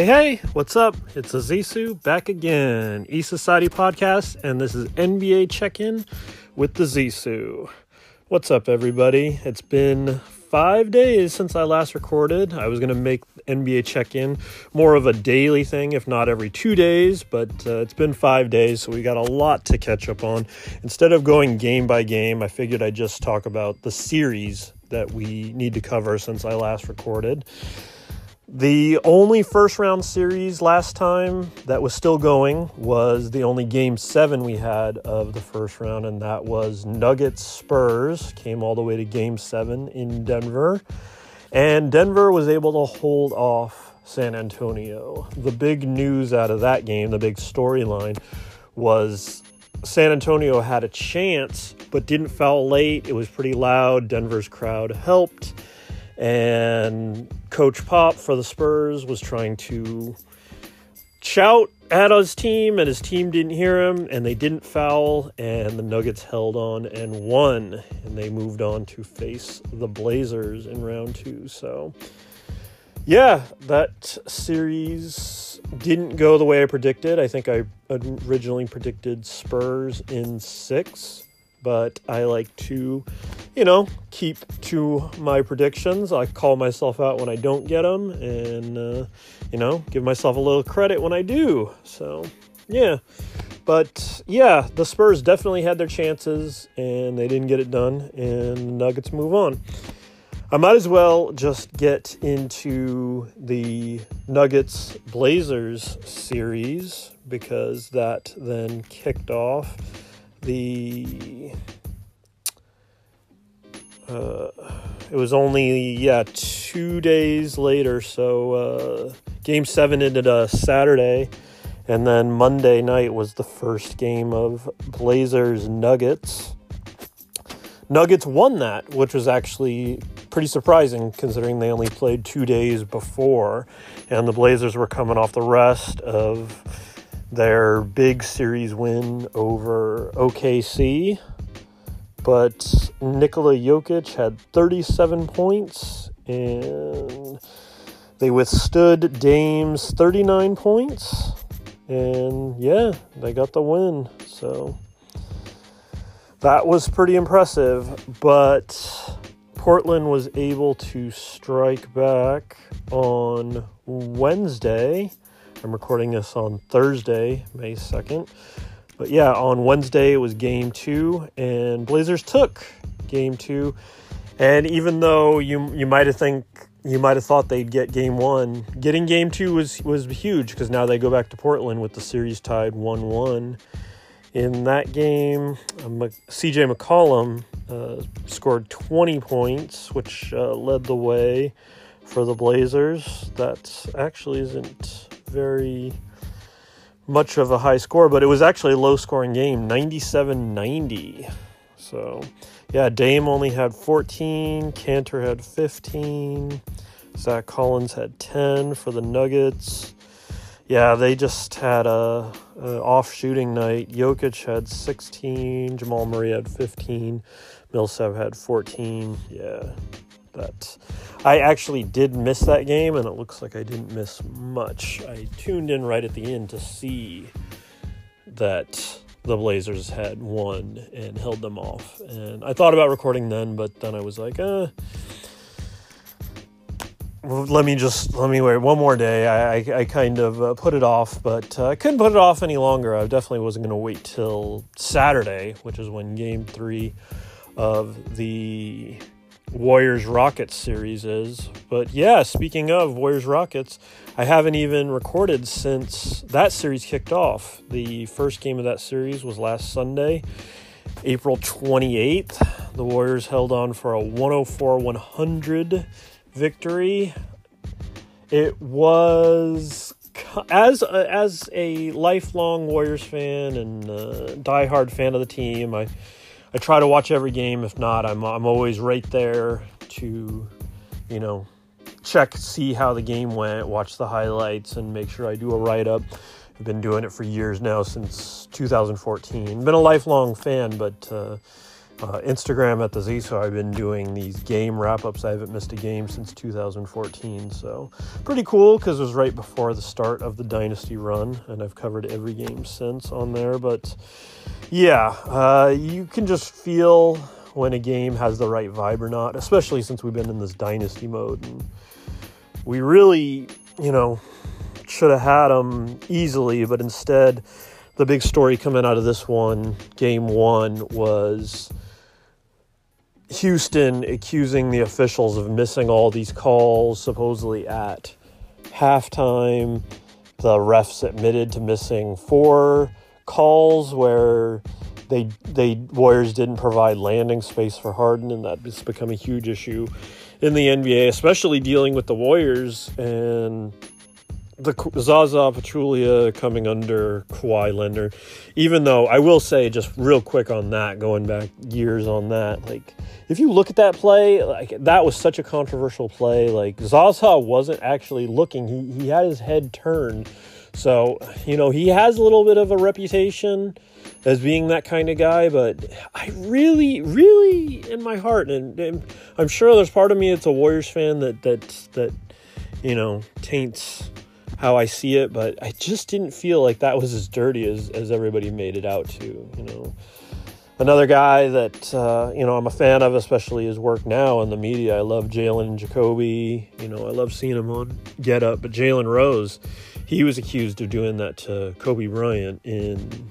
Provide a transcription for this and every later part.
Hey, hey, what's up? It's Azisu back again, E Society Podcast, and this is NBA Check In with the Zisu. What's up, everybody? It's been five days since I last recorded. I was going to make NBA Check In more of a daily thing, if not every two days, but uh, it's been five days, so we got a lot to catch up on. Instead of going game by game, I figured I'd just talk about the series that we need to cover since I last recorded. The only first round series last time that was still going was the only game seven we had of the first round, and that was Nuggets Spurs. Came all the way to game seven in Denver. And Denver was able to hold off San Antonio. The big news out of that game, the big storyline, was San Antonio had a chance but didn't foul late. It was pretty loud. Denver's crowd helped and Coach Pop for the Spurs was trying to shout at his team, and his team didn't hear him, and they didn't foul, and the Nuggets held on and won, and they moved on to face the Blazers in round two. So, yeah, that series didn't go the way I predicted. I think I originally predicted Spurs in six but I like to, you know, keep to my predictions. I call myself out when I don't get them and, uh, you know, give myself a little credit when I do. So, yeah. But yeah, the Spurs definitely had their chances and they didn't get it done, and Nuggets move on. I might as well just get into the Nuggets Blazers series because that then kicked off the uh, it was only yeah two days later so uh, game seven ended a saturday and then monday night was the first game of blazers nuggets. Nuggets won that which was actually pretty surprising considering they only played two days before and the blazers were coming off the rest of their big series win over OKC. But Nikola Jokic had 37 points and they withstood Dame's 39 points. And yeah, they got the win. So that was pretty impressive. But Portland was able to strike back on Wednesday I'm recording this on Thursday, May 2nd. But yeah, on Wednesday it was game two, and Blazers took game two. And even though you you might have think you might have thought they'd get game one, getting game two was was huge because now they go back to Portland with the series tied one one. In that game, um, CJ McCollum uh, scored 20 points, which uh, led the way for the Blazers. That actually isn't very much of a high score, but it was actually a low scoring game 97 90. So, yeah, Dame only had 14, Kanter had 15, Zach Collins had 10 for the Nuggets. Yeah, they just had a, a off shooting night. Jokic had 16, Jamal Murray had 15, Millsap had 14. Yeah, that I actually did miss that game, and it looks like I didn't miss much. I tuned in right at the end to see that the Blazers had won and held them off. And I thought about recording then, but then I was like, uh, let me just let me wait one more day. I I, I kind of uh, put it off, but uh, I couldn't put it off any longer. I definitely wasn't going to wait till Saturday, which is when Game Three of the Warriors Rockets series is. But yeah, speaking of Warriors Rockets, I haven't even recorded since that series kicked off. The first game of that series was last Sunday, April 28th. The Warriors held on for a 104 100 victory. It was as as a lifelong Warriors fan and uh, diehard fan of the team, I I try to watch every game. If not, I'm I'm always right there to, you know, check, see how the game went, watch the highlights, and make sure I do a write up. I've been doing it for years now, since 2014. Been a lifelong fan, but uh, uh, Instagram at the Z. So I've been doing these game wrap ups. I haven't missed a game since 2014. So pretty cool because it was right before the start of the Dynasty run, and I've covered every game since on there. But yeah, uh, you can just feel when a game has the right vibe or not, especially since we've been in this Dynasty mode. And we really, you know, should have had them easily, but instead, the big story coming out of this one, game one, was Houston accusing the officials of missing all these calls supposedly at halftime. The refs admitted to missing four calls where they they Warriors didn't provide landing space for Harden, and that has become a huge issue in the NBA, especially dealing with the Warriors and the Zaza Pachulia coming under Kawhi Leonard. Even though I will say, just real quick on that, going back years on that, like if you look at that play, like that was such a controversial play. Like Zaza wasn't actually looking; he he had his head turned. So you know he has a little bit of a reputation as being that kind of guy, but I really, really, in my heart, and, and I'm sure there's part of me that's a Warriors fan that that that you know taints how I see it, but I just didn't feel like that was as dirty as, as everybody made it out to, you know. Another guy that, uh, you know, I'm a fan of, especially his work now in the media. I love Jalen Jacoby. You know, I love seeing him on Get Up. But Jalen Rose, he was accused of doing that to Kobe Bryant in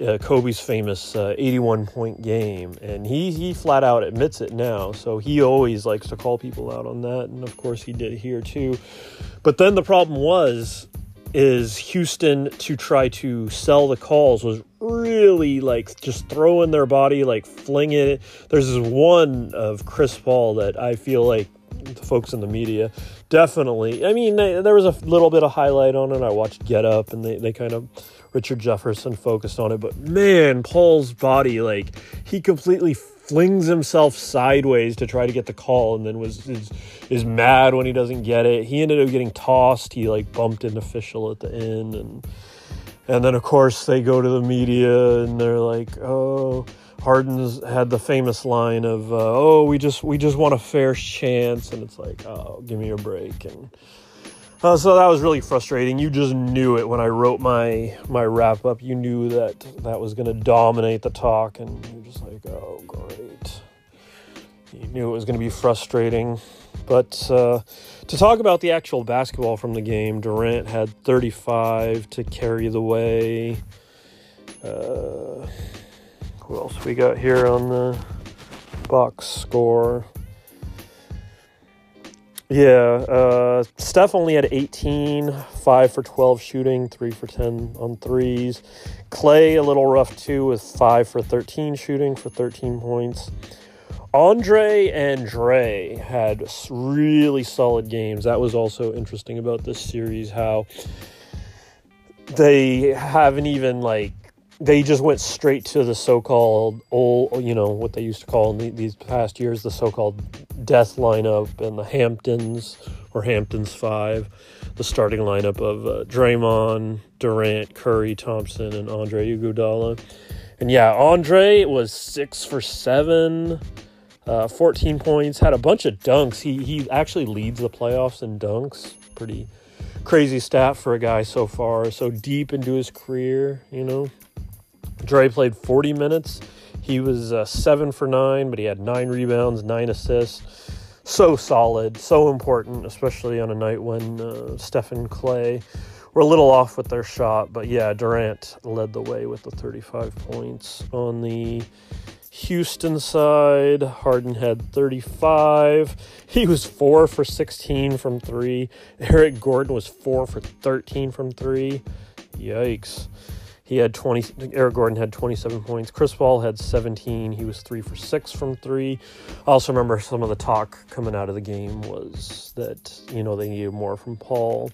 uh, Kobe's famous uh, 81 point game, and he he flat out admits it now. So he always likes to call people out on that, and of course he did here too. But then the problem was is Houston to try to sell the calls was really like just throwing their body like fling it. There's this one of Chris Paul that I feel like the folks in the media definitely. I mean, they, there was a little bit of highlight on it. I watched Get Up, and they they kind of Richard Jefferson focused on it, but man, Paul's body, like, he completely flings himself sideways to try to get the call and then was is, is mad when he doesn't get it. He ended up getting tossed. He like bumped an official at the end and and then of course they go to the media and they're like, "Oh, Harden's had the famous line of, uh, "Oh, we just we just want a fair chance." And it's like, "Oh, give me a break." And uh, so that was really frustrating. You just knew it when I wrote my my wrap up. You knew that that was going to dominate the talk, and you're just like, "Oh, great." You knew it was going to be frustrating, but uh, to talk about the actual basketball from the game, Durant had 35 to carry the way. Uh, who else we got here on the box score? Yeah, uh, Steph only had 18, 5 for 12 shooting, 3 for 10 on threes. Clay, a little rough too, with 5 for 13 shooting for 13 points. Andre and Dre had really solid games. That was also interesting about this series, how they haven't even like they just went straight to the so-called old, you know, what they used to call in these past years the so-called death lineup and the Hamptons or Hamptons Five, the starting lineup of uh, Draymond, Durant, Curry, Thompson, and Andre Iguodala. And yeah, Andre was six for seven, uh, 14 points, had a bunch of dunks. He he actually leads the playoffs in dunks. Pretty crazy stat for a guy so far, so deep into his career, you know. Dre played 40 minutes. He was uh, seven for nine, but he had nine rebounds, nine assists. So solid, so important, especially on a night when uh, Stephen Clay were a little off with their shot. But yeah, Durant led the way with the 35 points. On the Houston side, Harden had 35. He was 4 for 16 from 3. Eric Gordon was 4 for 13 from 3. Yikes. He had 20. Eric Gordon had 27 points. Chris Paul had 17. He was three for six from three. I also remember some of the talk coming out of the game was that you know they needed more from Paul.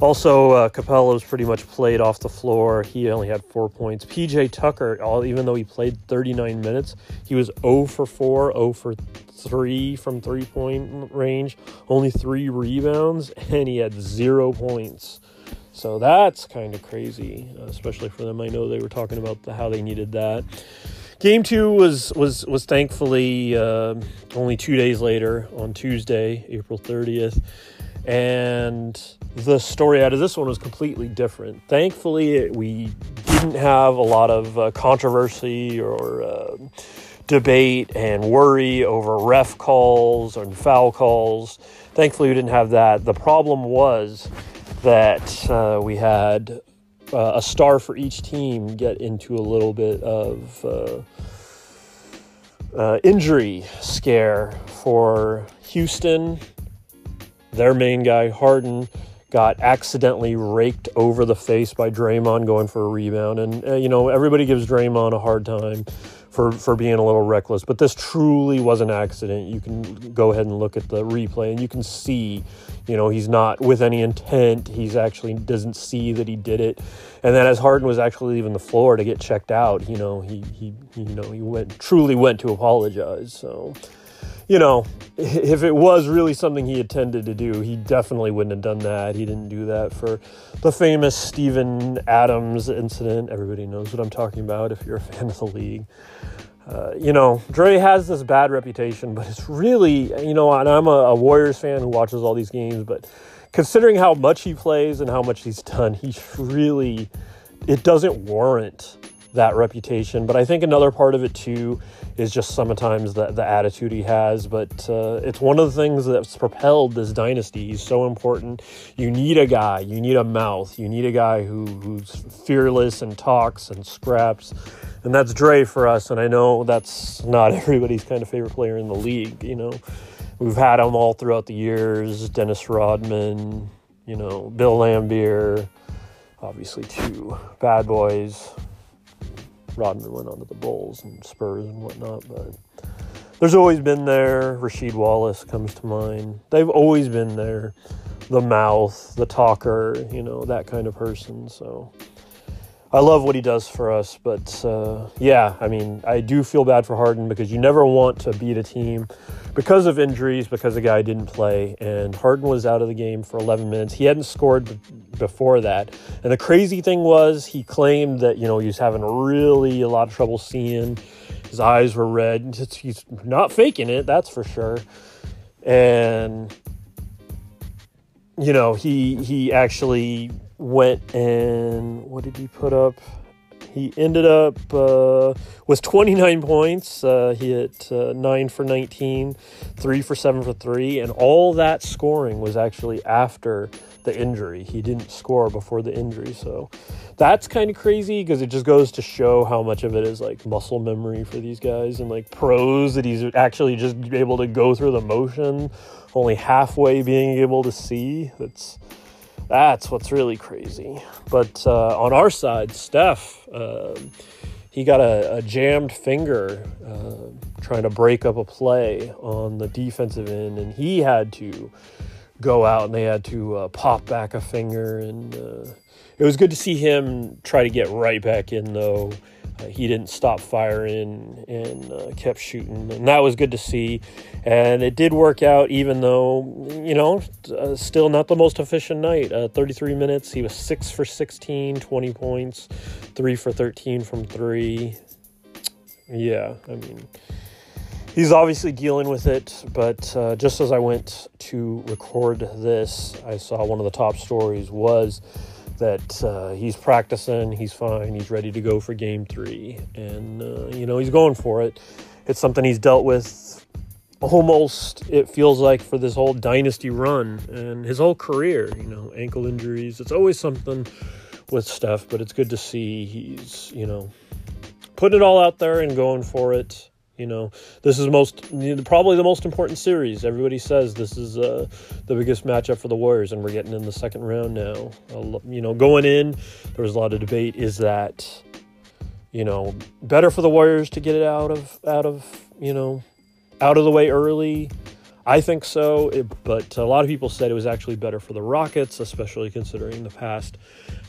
Also, uh, Capela was pretty much played off the floor. He only had four points. PJ Tucker, all, even though he played 39 minutes, he was 0 for 4, 0 for 3 from three point range, only three rebounds, and he had zero points. So that's kind of crazy, especially for them. I know they were talking about the, how they needed that. game two was was was thankfully uh, only two days later on Tuesday, April 30th, and the story out of this one was completely different. Thankfully, we didn't have a lot of uh, controversy or uh, debate and worry over ref calls and foul calls. Thankfully, we didn't have that. The problem was that uh, we had uh, a star for each team get into a little bit of uh, uh, injury scare for Houston. Their main guy, Harden, got accidentally raked over the face by Draymond going for a rebound. And, uh, you know, everybody gives Draymond a hard time for, for being a little reckless, but this truly was an accident. You can go ahead and look at the replay and you can see, you know, he's not with any intent. He's actually doesn't see that he did it. And then as Harden was actually leaving the floor to get checked out, you know, he, he, you know, he went, truly went to apologize. So, you know, if it was really something he intended to do, he definitely wouldn't have done that. He didn't do that for the famous Steven Adams incident. Everybody knows what I'm talking about if you're a fan of the league. Uh, you know, Dre has this bad reputation, but it's really, you know, and I'm a, a Warriors fan who watches all these games, but considering how much he plays and how much he's done, he's really, it doesn't warrant that reputation. But I think another part of it too is just sometimes the, the attitude he has. But uh, it's one of the things that's propelled this dynasty. He's so important. You need a guy, you need a mouth, you need a guy who, who's fearless and talks and scraps. And that's Dre for us. And I know that's not everybody's kind of favorite player in the league. You know, we've had them all throughout the years Dennis Rodman, you know, Bill Laimbeer, obviously, two bad boys. Rodman went on to the Bulls and Spurs and whatnot, but there's always been there. Rasheed Wallace comes to mind. They've always been there. The mouth, the talker, you know, that kind of person. So I love what he does for us. But uh, yeah, I mean, I do feel bad for Harden because you never want to beat a team because of injuries, because a guy didn't play. And Harden was out of the game for 11 minutes. He hadn't scored before that. And the crazy thing was, he claimed that, you know, he was having really a lot of trouble seeing. His eyes were red. He's not faking it, that's for sure. And, you know, he he actually went and what did he put up? He ended up uh, with 29 points. Uh, he hit uh, 9 for 19, 3 for 7 for 3, and all that scoring was actually after the injury. He didn't score before the injury. So that's kind of crazy because it just goes to show how much of it is like muscle memory for these guys and like pros that he's actually just able to go through the motion, only halfway being able to see. That's that's what's really crazy. But uh, on our side, Steph, uh, he got a, a jammed finger uh, trying to break up a play on the defensive end, and he had to go out and they had to uh, pop back a finger. And uh, it was good to see him try to get right back in, though. Uh, he didn't stop firing and uh, kept shooting, and that was good to see. And it did work out, even though you know, uh, still not the most efficient night. Uh, 33 minutes, he was six for 16, 20 points, three for 13 from three. Yeah, I mean, he's obviously dealing with it. But uh, just as I went to record this, I saw one of the top stories was that uh, he's practicing, he's fine, he's ready to go for game three. And, uh, you know, he's going for it. It's something he's dealt with almost, it feels like, for this whole dynasty run and his whole career. You know, ankle injuries. It's always something with Steph, but it's good to see he's, you know, putting it all out there and going for it. You know, this is most probably the most important series. Everybody says this is uh, the biggest matchup for the Warriors, and we're getting in the second round now. You know, going in, there was a lot of debate. Is that you know better for the Warriors to get it out of out of you know out of the way early? I think so, it, but a lot of people said it was actually better for the Rockets, especially considering the past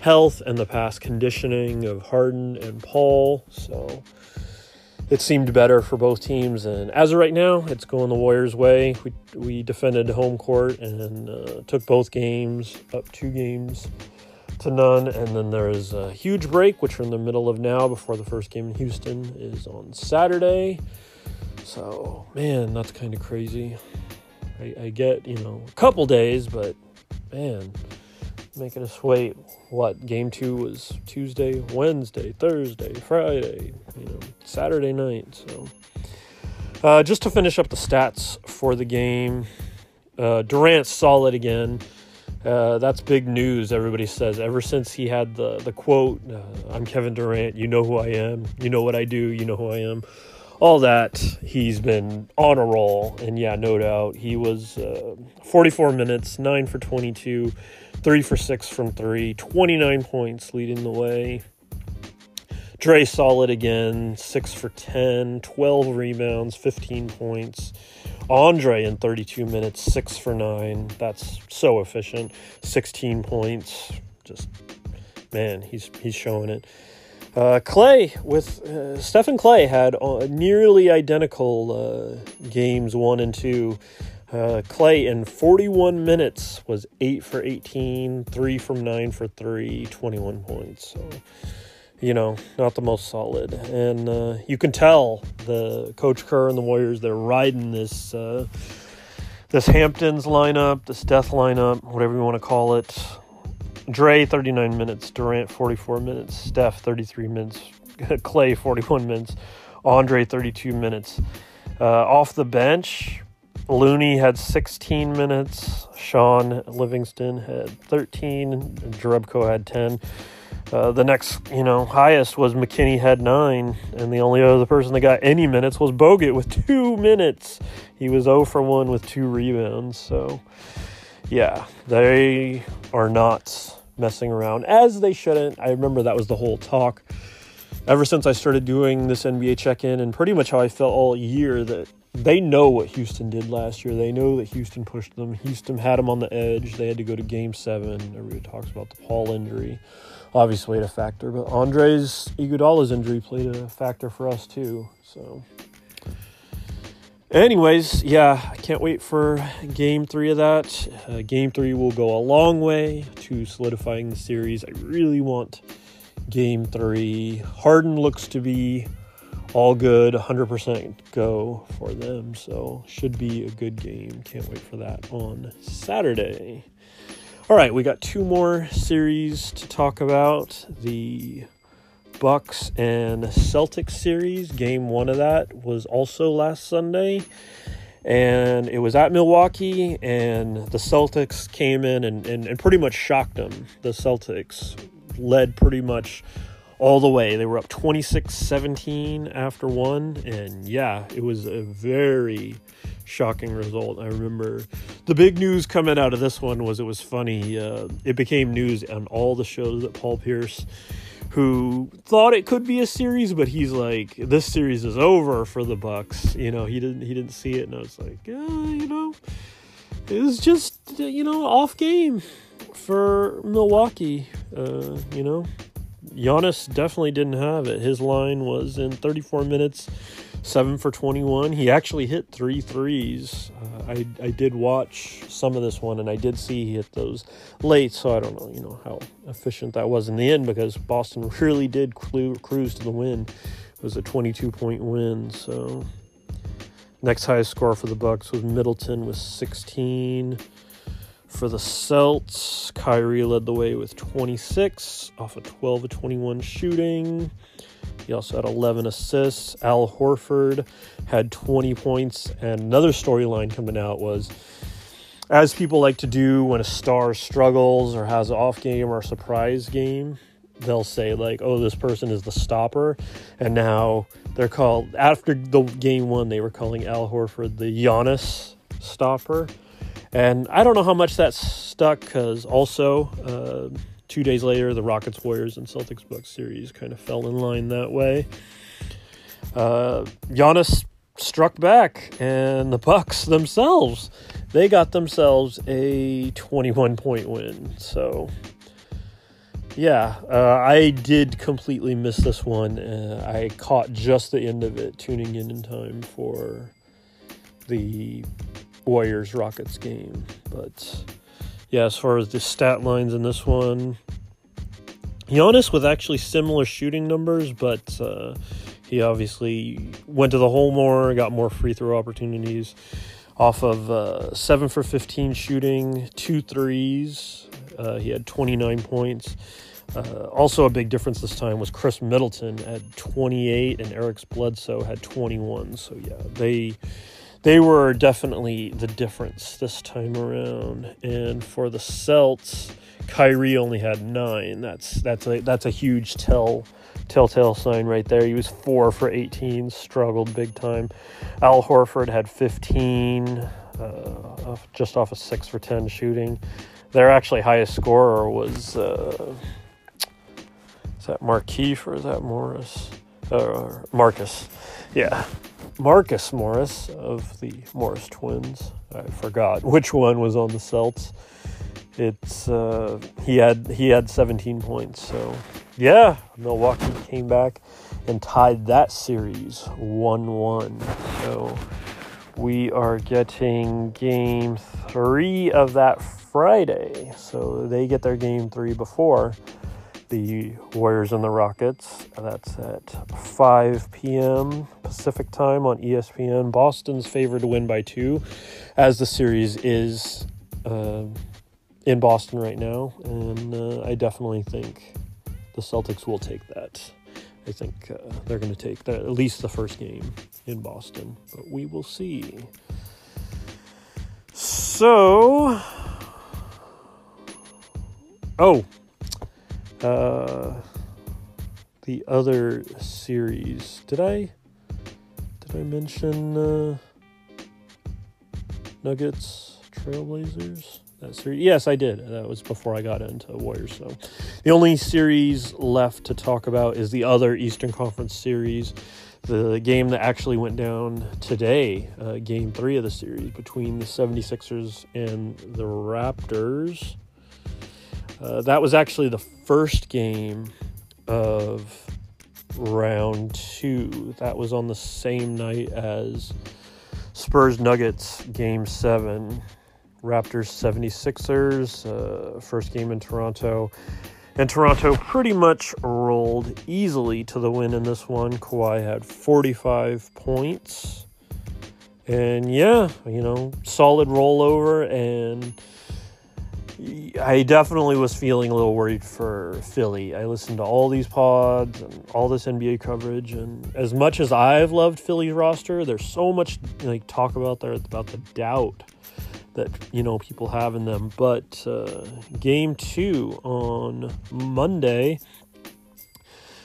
health and the past conditioning of Harden and Paul. So it seemed better for both teams. And as of right now, it's going the Warriors' way. We, we defended home court and uh, took both games, up two games to none. And then there is a huge break, which we're in the middle of now before the first game in Houston is on Saturday. So, man, that's kind of crazy. I, I get, you know, a couple days, but man, making us wait. What game two was Tuesday, Wednesday, Thursday, Friday, you know, Saturday night. So, uh, just to finish up the stats for the game, uh, solid again. Uh, that's big news. Everybody says ever since he had the the quote, uh, "I'm Kevin Durant. You know who I am. You know what I do. You know who I am." All that he's been on a roll, and yeah, no doubt he was uh, 44 minutes, nine for 22, three for six from three, 29 points leading the way. Dre solid again, six for 10, 12 rebounds, 15 points. Andre in 32 minutes, six for nine. That's so efficient. 16 points. Just man, he's he's showing it. Uh, Clay with uh, Stephen Clay had uh, nearly identical uh, games one and two. Uh, Clay in 41 minutes was 8 for 18, 3 from 9 for 3, 21 points. So, you know, not the most solid. And uh, you can tell the Coach Kerr and the Warriors, they're riding this. Uh, this Hamptons lineup, this Death lineup, whatever you want to call it. Dre 39 minutes, Durant 44 minutes, Steph 33 minutes, Clay 41 minutes, Andre 32 minutes. Uh, off the bench, Looney had 16 minutes, Shaun Livingston had 13, Jerebko had 10. Uh, the next, you know, highest was McKinnie had nine, and the only other person that got any minutes was Bogut with two minutes. He was 0 for 1 with two rebounds. So, yeah, they are not messing around as they shouldn't. I remember that was the whole talk ever since I started doing this NBA check in, and pretty much how I felt all year that they know what Houston did last year. They know that Houston pushed them. Houston had them on the edge. They had to go to game seven. Everybody talks about the Paul injury obviously a factor, but Andres Iguodala's injury played a factor for us too. So, anyways, yeah, I can't wait for Game Three of that. Uh, game Three will go a long way to solidifying the series. I really want Game Three. Harden looks to be all good, 100% go for them. So, should be a good game. Can't wait for that on Saturday. All right, we got two more series to talk about. The Bucks and Celtics series. Game one of that was also last Sunday. And it was at Milwaukee, and the Celtics came in and, and, and pretty much shocked them. The Celtics led pretty much all the way. They were up 26 17 after one. And yeah, it was a very shocking result. I remember the big news coming out of this one was it was funny. Uh, it became news on all the shows that Paul Pierce, who thought it could be a series, but he's like, this series is over for the Bucks. You know, he didn't he didn't see it, and I was like, yeah, you know, it was just you know off game for Milwaukee. Uh, you know, Giannis definitely didn't have it. His line was in 34 minutes seven for 21. He actually hit three threes. Uh, I, I did watch some of this one and I did see he hit those late, so I don't know, you know, how efficient that was in the end because Boston really did cru- cruise to the win. It was a 22 point win, so next highest score for the Bucks was Middleton with 16. For the Celts, Kyrie led the way with 26 off a 12 of 21 shooting. He also had 11 assists. Al Horford had 20 points. And another storyline coming out was as people like to do when a star struggles or has an off game or a surprise game, they'll say, like, oh, this person is the stopper. And now they're called, after the game one, they were calling Al Horford the Giannis stopper. And I don't know how much that stuck because also, uh, two days later, the Rockets, Warriors, and Celtics Bucks series kind of fell in line that way. Uh, Giannis struck back, and the Bucks themselves they got themselves a 21 point win. So, yeah, uh, I did completely miss this one. Uh, I caught just the end of it, tuning in in time for the Warriors Rockets game, but yeah, as far as the stat lines in this one, Giannis with actually similar shooting numbers, but uh, he obviously went to the hole more, got more free throw opportunities off of uh, 7 for 15 shooting, two threes. Uh, he had 29 points. Uh, also, a big difference this time was Khris Middleton at 28 and Eric's Bledsoe had 21. So, yeah, they they were definitely the difference this time around. And for the Celts, Kyrie only had nine. That's that's a that's a huge tell telltale sign right there. He was four for 18, struggled big time. Al Horford had 15, uh, just off a six for 10 shooting. Their actually highest scorer was uh, is that Markieff or is that Morris? Uh, Marcus, yeah, Marcus Morris of the Morris twins. I forgot which one was on the Celts. It's uh, he had he had 17 points. So yeah, Milwaukee came back and tied that series 1-1. So we are getting game three of that Friday. So they get their game three before the Warriors and the Rockets. That's at 5 p.m. Pacific time on ESPN. Boston's favored to win by two, as the series is uh, in Boston right now, and uh, I definitely think the Celtics will take that. I think uh, they're going to take the, at least the first game in Boston, but we will see. So, oh, uh, the other series. Did I did I mention uh, Nuggets Trailblazers? That series? Yes, I did. That was before I got into Warriors. So the only series left to talk about is the other Eastern Conference series. The game that actually went down today, uh, game three of the series between the 76ers and the Raptors. Uh, that was actually the first game of round two. That was on the same night as Spurs Nuggets game seven. Raptors 76ers, uh, first game in Toronto. And Toronto pretty much rolled easily to the win in this one. Kawhi had 45 points. And yeah, you know, solid rollover and I definitely was feeling a little worried for Philly. I listened to all these pods and all this NBA coverage, and as much as I've loved Philly's roster, there's so much like talk about there about the doubt that you know people have in them. But uh, game two on Monday,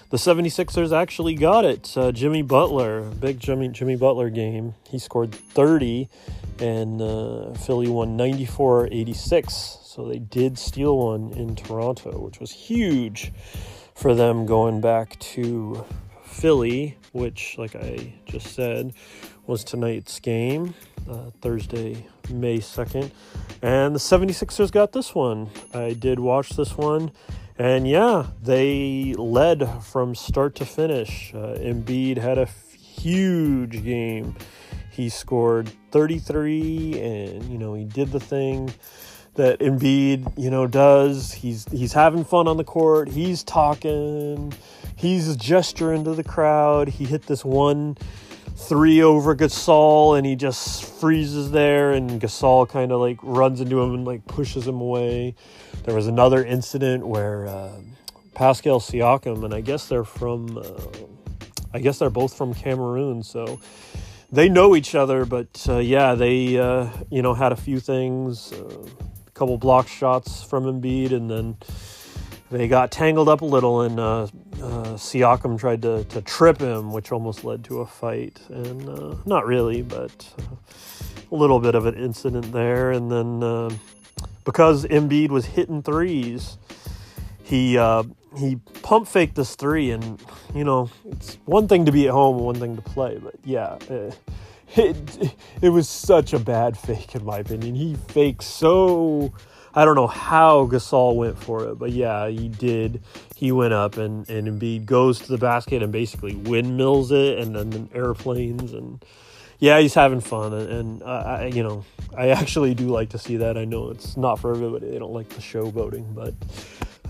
the 76ers actually got it. Uh, Jimmy Butler, big Jimmy Jimmy Butler game. He scored 30, and uh, Philly won 94 86. So they did steal one in Toronto, which was huge for them going back to Philly, which, like I just said, was tonight's game, uh, Thursday, May 2nd. And the 76ers got this one. I did watch this one. And yeah, they led from start to finish. Uh, Embiid had a f- huge game. He scored 33 and, you know, he did the thing that Embiid, you know, does. He's he's having fun on the court. He's talking. He's gesturing to the crowd. He hit this one three over Gasol, and he just freezes there, and Gasol kind of like runs into him and like pushes him away. There was another incident where uh, Pascal Siakam, and I guess they're from, uh, I guess they're both from Cameroon, so they know each other. But uh, yeah, they uh, you know had a few things uh, couple block shots from Embiid, and then they got tangled up a little, and uh, uh, Siakam tried to, to trip him, which almost led to a fight. And uh, not really, but uh, a little bit of an incident there. And then uh, because Embiid was hitting threes, he uh, he pump faked this three, and you know it's one thing to be at home, one thing to play, but yeah it, it it was such a bad fake in my opinion. He faked so I don't know how Gasol went for it, but yeah, he did. He went up and and Embiid goes to the basket and basically windmills it, and then airplanes and yeah, he's having fun, and, and I, you know, I actually do like to see that. I know it's not for everybody; they don't like the showboating, but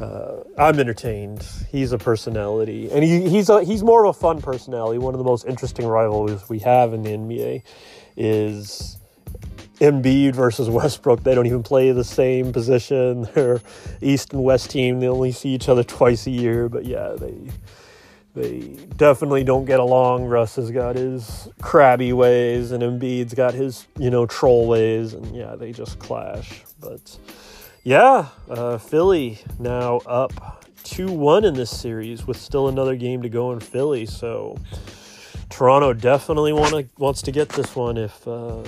uh, I'm entertained. He's a personality, and he, he's a, he's more of a fun personality. One of the most interesting rivalries we have in the NBA is Embiid versus Westbrook. They don't even play the same position. They're East and West team. They only see each other twice a year. But yeah, they they definitely don't get along. Russ has got his crabby ways, and Embiid's got his you know troll ways, and yeah, they just clash. But yeah, uh, Philly now up two one in this series with still another game to go in Philly. So Toronto definitely want to wants to get this one if. Uh,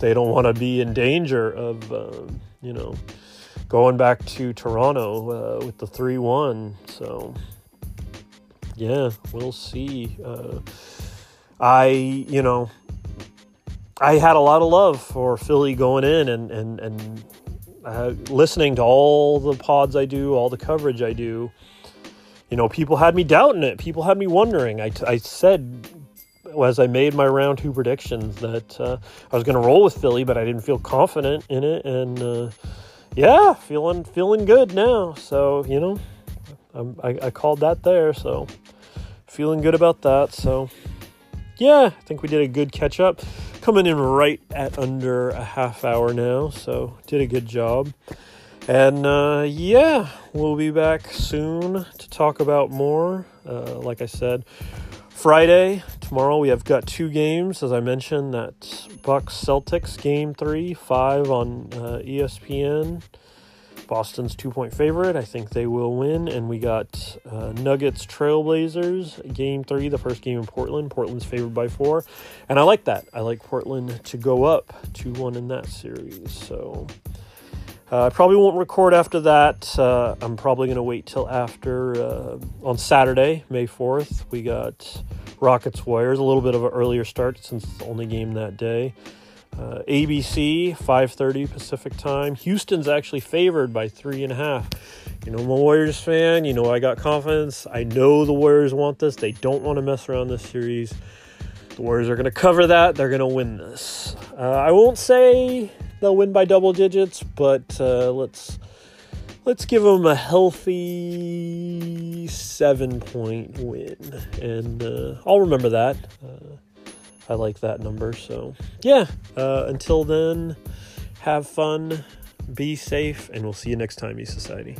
they don't want to be in danger of, uh, you know, going back to Toronto uh, with the 3 1. So, yeah, we'll see. Uh, I, you know, I had a lot of love for Philly going in and, and, and uh, listening to all the pods I do, all the coverage I do. You know, people had me doubting it. People had me wondering. I, I said as I made my round two predictions that uh, I was going to roll with Philly, but I didn't feel confident in it, and uh, yeah, feeling feeling good now. So you know, I, I called that there, so feeling good about that. So yeah, I think we did a good catch up, coming in right at under a half hour now. So did a good job. And uh, yeah, we'll be back soon to talk about more. Uh, like I said, Friday, tomorrow, we have got two games, as I mentioned. That Bucks Celtics game three, five on uh, ESPN. Boston's two point favorite. I think they will win. And we got uh, Nuggets Trailblazers game three, the first game in Portland. Portland's favored by four. And I like that. I like Portland to go up 2 1 in that series. So uh, I probably won't record after that. Uh, I'm probably going to wait till after uh, on Saturday, May 4th. We got Rockets Warriors, a little bit of an earlier start since it's the only game that day. Uh, ABC, 5:30 Pacific time. Houston's actually favored by three and a half. You know, I'm a Warriors fan. You know, I got confidence. I know the Warriors want this. They don't want to mess around this series. The Warriors are going to cover that. They're going to win this. Uh, I won't say they'll win by double digits, but uh, let's let's give them a healthy seven point win, and uh, I'll remember that. I like that number. So yeah. Uh, until then, have fun, be safe, and we'll see you next time, E Society.